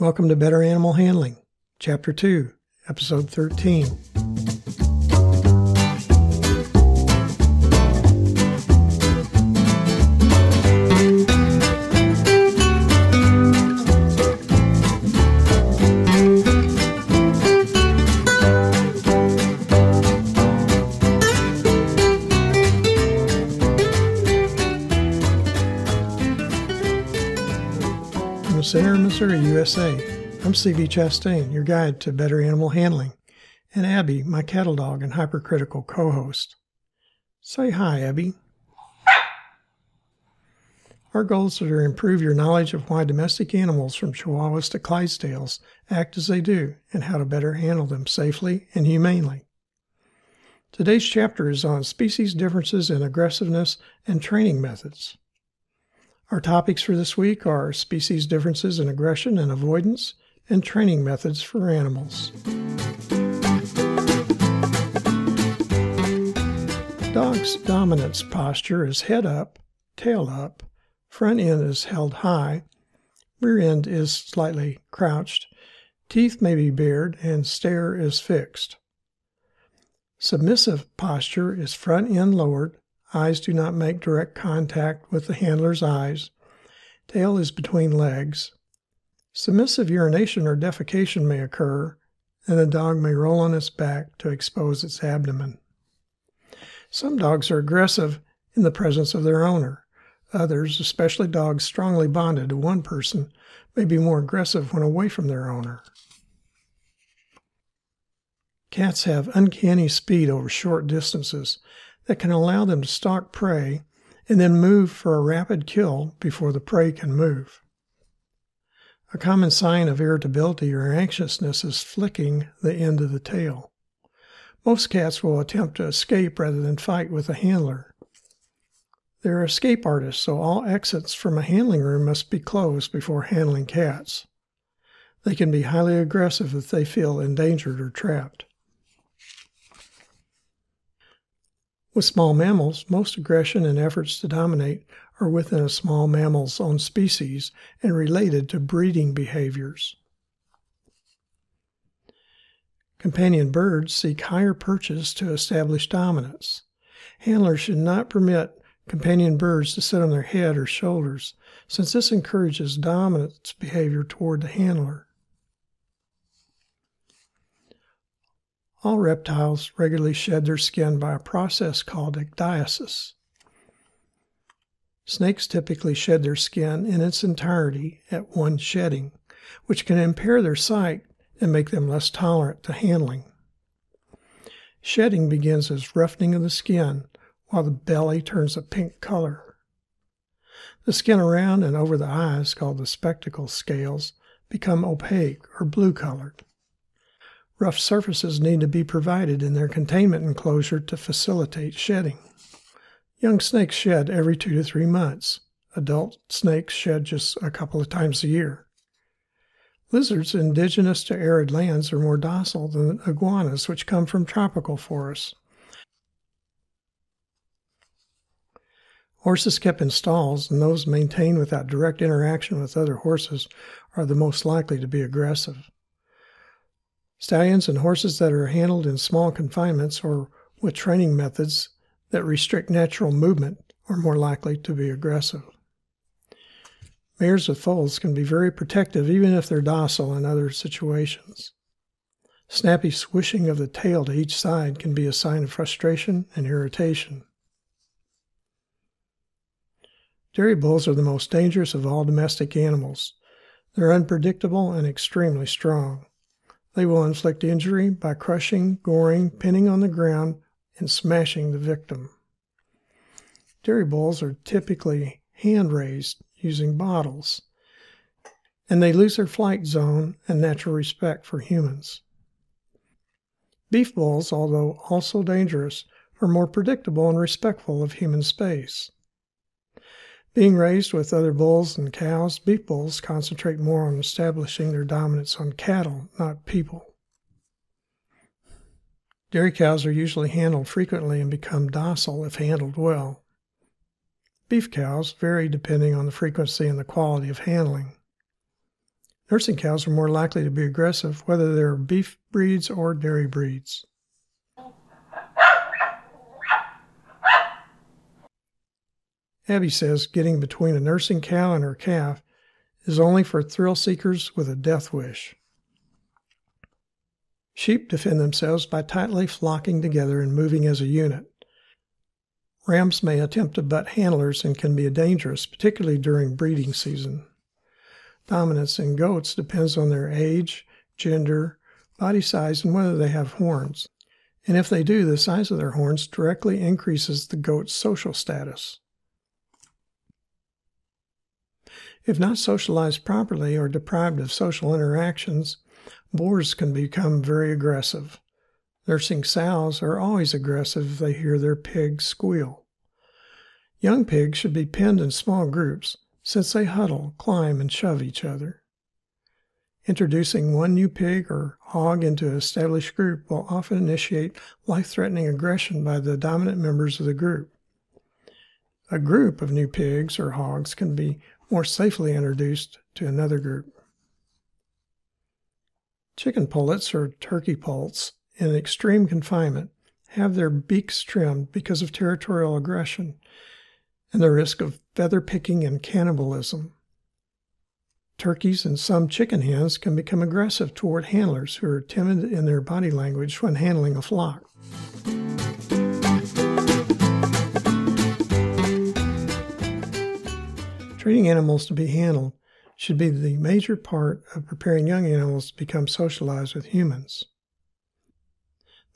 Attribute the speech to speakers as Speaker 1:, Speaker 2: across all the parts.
Speaker 1: Welcome to Better Animal Handling, Chapter 2, Episode 13. From Center, Missouri, USA, I'm CB Chastain, your guide to better animal handling, and Abby, my cattle dog and hypercritical co host. Say hi, Abby. Our goals are to improve your knowledge of why domestic animals from Chihuahuas to Clydesdales act as they do and how to better handle them safely and humanely. Today's chapter is on species differences in aggressiveness and training methods. Our topics for this week are species differences in aggression and avoidance and training methods for animals. Dog's dominance posture is head up, tail up, front end is held high, rear end is slightly crouched, teeth may be bared, and stare is fixed. Submissive posture is front end lowered, Eyes do not make direct contact with the handler's eyes. Tail is between legs. Submissive urination or defecation may occur, and the dog may roll on its back to expose its abdomen. Some dogs are aggressive in the presence of their owner. Others, especially dogs strongly bonded to one person, may be more aggressive when away from their owner. Cats have uncanny speed over short distances that can allow them to stalk prey and then move for a rapid kill before the prey can move. A common sign of irritability or anxiousness is flicking the end of the tail. Most cats will attempt to escape rather than fight with a handler. They're escape artists, so all exits from a handling room must be closed before handling cats. They can be highly aggressive if they feel endangered or trapped. With small mammals, most aggression and efforts to dominate are within a small mammal's own species and related to breeding behaviors. Companion birds seek higher perches to establish dominance. Handlers should not permit companion birds to sit on their head or shoulders, since this encourages dominance behavior toward the handler. All reptiles regularly shed their skin by a process called ecdysis. Snakes typically shed their skin in its entirety at one shedding, which can impair their sight and make them less tolerant to handling. Shedding begins as roughening of the skin while the belly turns a pink color. The skin around and over the eyes, called the spectacle scales, become opaque or blue colored. Rough surfaces need to be provided in their containment enclosure to facilitate shedding. Young snakes shed every two to three months. Adult snakes shed just a couple of times a year. Lizards indigenous to arid lands are more docile than iguanas, which come from tropical forests. Horses kept in stalls and those maintained without direct interaction with other horses are the most likely to be aggressive. Stallions and horses that are handled in small confinements or with training methods that restrict natural movement are more likely to be aggressive. Mares with foals can be very protective even if they're docile in other situations. Snappy swishing of the tail to each side can be a sign of frustration and irritation. Dairy bulls are the most dangerous of all domestic animals. They're unpredictable and extremely strong. They will inflict injury by crushing, goring, pinning on the ground, and smashing the victim. Dairy bulls are typically hand raised using bottles, and they lose their flight zone and natural respect for humans. Beef bulls, although also dangerous, are more predictable and respectful of human space. Being raised with other bulls and cows, beef bulls concentrate more on establishing their dominance on cattle, not people. Dairy cows are usually handled frequently and become docile if handled well. Beef cows vary depending on the frequency and the quality of handling. Nursing cows are more likely to be aggressive, whether they're beef breeds or dairy breeds. Abby says getting between a nursing cow and her calf is only for thrill seekers with a death wish. Sheep defend themselves by tightly flocking together and moving as a unit. Rams may attempt to butt handlers and can be dangerous, particularly during breeding season. Dominance in goats depends on their age, gender, body size, and whether they have horns. And if they do, the size of their horns directly increases the goat's social status. If not socialized properly or deprived of social interactions, boars can become very aggressive. Nursing sows are always aggressive if they hear their pig squeal. Young pigs should be penned in small groups since they huddle, climb, and shove each other. Introducing one new pig or hog into an established group will often initiate life threatening aggression by the dominant members of the group. A group of new pigs or hogs can be more safely introduced to another group. Chicken pullets or turkey poults in extreme confinement have their beaks trimmed because of territorial aggression and the risk of feather picking and cannibalism. Turkeys and some chicken hens can become aggressive toward handlers who are timid in their body language when handling a flock. Training animals to be handled should be the major part of preparing young animals to become socialized with humans.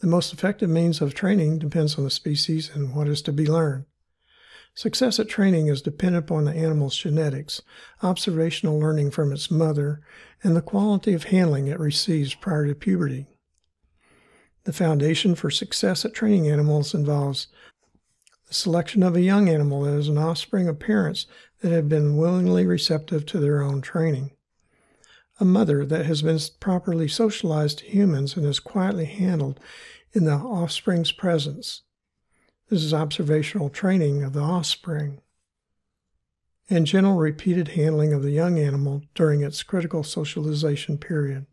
Speaker 1: The most effective means of training depends on the species and what is to be learned. Success at training is dependent upon the animal's genetics, observational learning from its mother, and the quality of handling it receives prior to puberty. The foundation for success at training animals involves the selection of a young animal that is an offspring of parents that have been willingly receptive to their own training, a mother that has been properly socialized to humans and is quietly handled in the offspring's presence, this is observational training of the offspring. And gentle repeated handling of the young animal during its critical socialization period.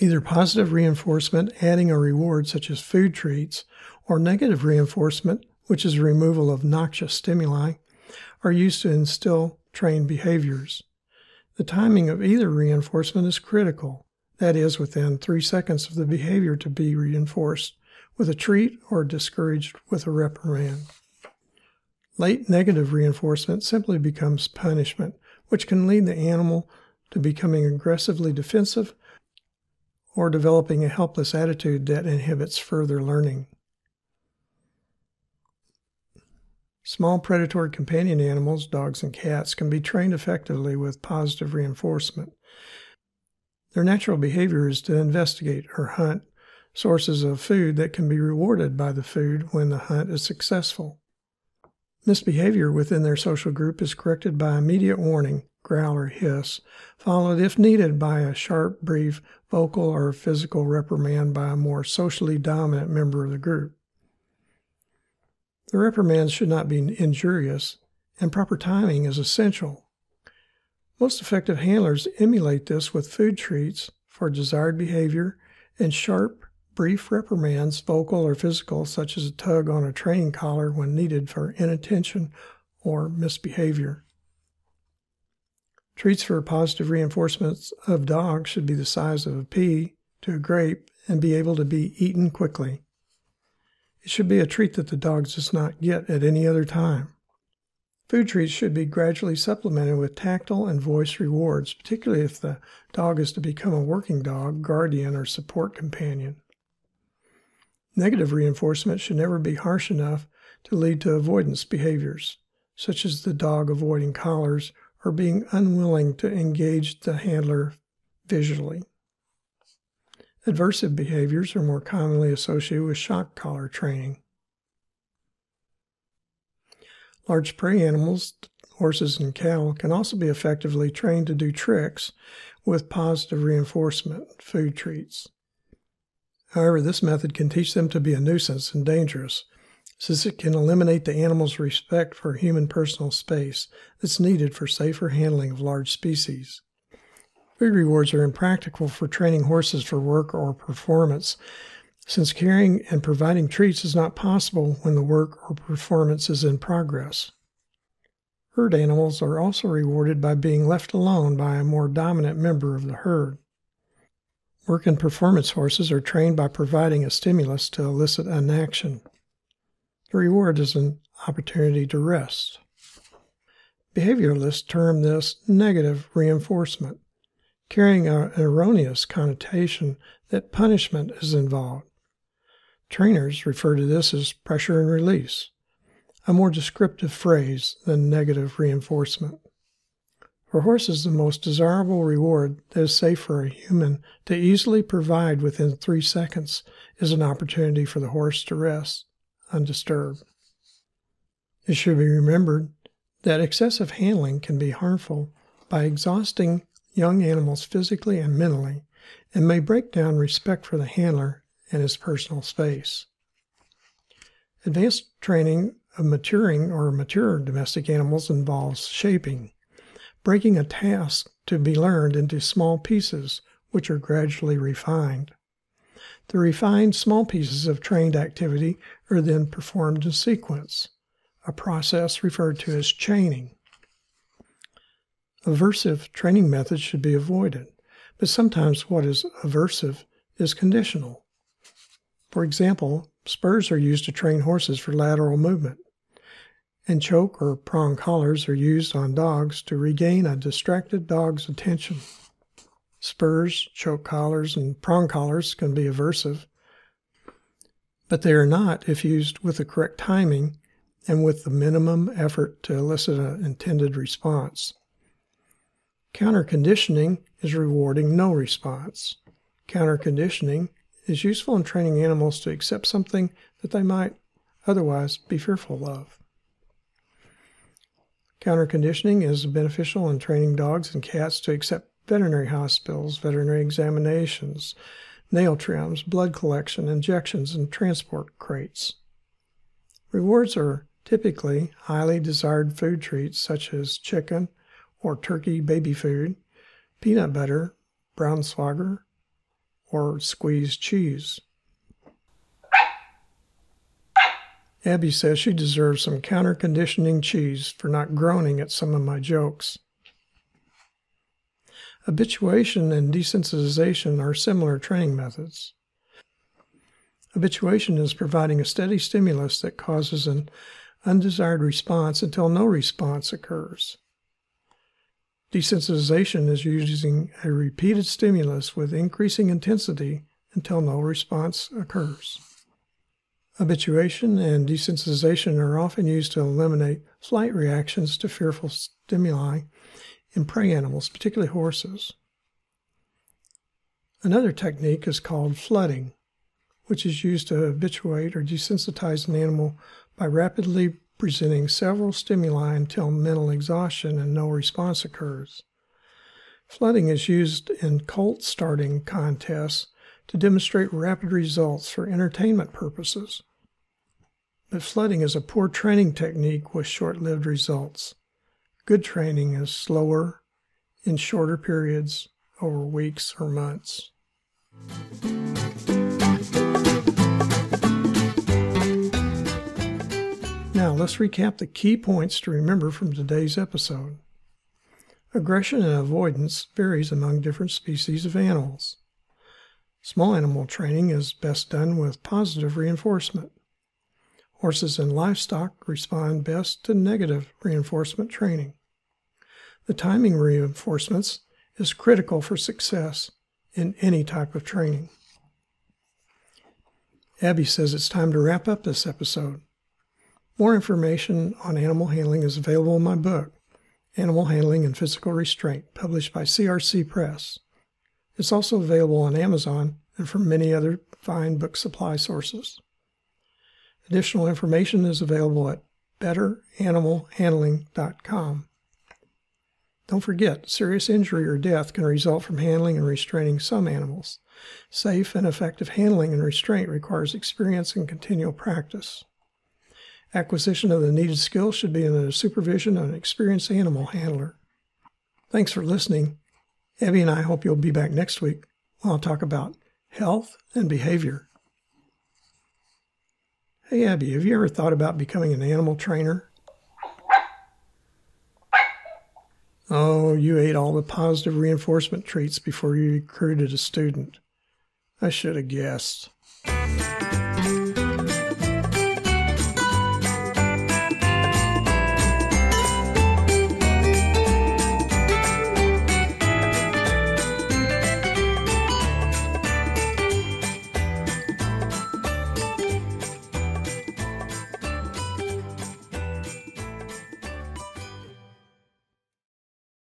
Speaker 1: Either positive reinforcement, adding a reward such as food treats, or negative reinforcement, which is removal of noxious stimuli, are used to instill trained behaviors. The timing of either reinforcement is critical, that is, within three seconds of the behavior to be reinforced with a treat or discouraged with a reprimand. Late negative reinforcement simply becomes punishment, which can lead the animal to becoming aggressively defensive or developing a helpless attitude that inhibits further learning. Small predatory companion animals, dogs and cats, can be trained effectively with positive reinforcement. Their natural behavior is to investigate or hunt sources of food that can be rewarded by the food when the hunt is successful. Misbehavior within their social group is corrected by immediate warning, growl or hiss, followed if needed by a sharp, brief, vocal or physical reprimand by a more socially dominant member of the group. The reprimands should not be injurious, and proper timing is essential. Most effective handlers emulate this with food treats for desired behavior and sharp, brief reprimands, vocal or physical, such as a tug on a training collar when needed for inattention or misbehavior. Treats for positive reinforcements of dogs should be the size of a pea to a grape and be able to be eaten quickly. It should be a treat that the dog does not get at any other time. Food treats should be gradually supplemented with tactile and voice rewards, particularly if the dog is to become a working dog, guardian, or support companion. Negative reinforcement should never be harsh enough to lead to avoidance behaviors, such as the dog avoiding collars or being unwilling to engage the handler visually. Aversive behaviors are more commonly associated with shock collar training. Large prey animals, horses and cattle, can also be effectively trained to do tricks with positive reinforcement food treats. However, this method can teach them to be a nuisance and dangerous, since it can eliminate the animal's respect for human personal space that's needed for safer handling of large species. Food rewards are impractical for training horses for work or performance, since carrying and providing treats is not possible when the work or performance is in progress. Herd animals are also rewarded by being left alone by a more dominant member of the herd. Work and performance horses are trained by providing a stimulus to elicit an action. The reward is an opportunity to rest. Behavioralists term this negative reinforcement, carrying an erroneous connotation that punishment is involved. Trainers refer to this as pressure and release, a more descriptive phrase than negative reinforcement. For horses, the most desirable reward that is safe for a human to easily provide within three seconds is an opportunity for the horse to rest undisturbed. It should be remembered that excessive handling can be harmful by exhausting young animals physically and mentally and may break down respect for the handler and his personal space. Advanced training of maturing or mature domestic animals involves shaping, breaking a task to be learned into small pieces which are gradually refined. The refined small pieces of trained activity are then performed in sequence, a process referred to as chaining. Aversive training methods should be avoided, but sometimes what is aversive is conditional. For example, spurs are used to train horses for lateral movement, and choke or prong collars are used on dogs to regain a distracted dog's attention. Spurs, choke collars, and prong collars can be aversive, but they are not if used with the correct timing and with the minimum effort to elicit an intended response. Counter conditioning is rewarding no response. Counter conditioning is useful in training animals to accept something that they might otherwise be fearful of. Counter conditioning is beneficial in training dogs and cats to accept veterinary hospitals, veterinary examinations, nail trims, blood collection, injections, and transport crates. Rewards are typically highly desired food treats such as chicken or turkey baby food, peanut butter, Braunschweiger, or squeezed cheese. Abby says she deserves some counter conditioning cheese for not groaning at some of my jokes. Habituation and desensitization are similar training methods. Habituation is providing a steady stimulus that causes an undesired response until no response occurs. Desensitization is using a repeated stimulus with increasing intensity until no response occurs. Habituation and desensitization are often used to eliminate flight reactions to fearful stimuli in prey animals, particularly horses. Another technique is called flooding, which is used to habituate or desensitize an animal by rapidly presenting several stimuli until mental exhaustion and no response occurs. Flooding is used in colt starting contests to demonstrate rapid results for entertainment purposes. But flooding is a poor training technique with short lived results. Good training is slower, in shorter periods, over weeks or months. Now, let's recap the key points to remember from today's episode. Aggression and avoidance varies among different species of animals. Small animal training is best done with positive reinforcement. Horses and livestock respond best to negative reinforcement training. The timing reinforcements is critical for success in any type of training. Abby says it's time to wrap up this episode. More information on animal handling is available in my book, Animal Handling and Physical Restraint, published by CRC Press. It's also available on Amazon and from many other fine book supply sources. Additional information is available at betteranimalhandling.com. Don't forget, serious injury or death can result from handling and restraining some animals. Safe and effective handling and restraint requires experience and continual practice. Acquisition of the needed skills should be under the supervision of an experienced animal handler. Thanks for listening. Abby and I hope you'll be back next week when I'll talk about health and behavior. Hey, Abby, have you ever thought about becoming an animal trainer? Oh, you ate all the positive reinforcement treats before you recruited a student. I should have guessed.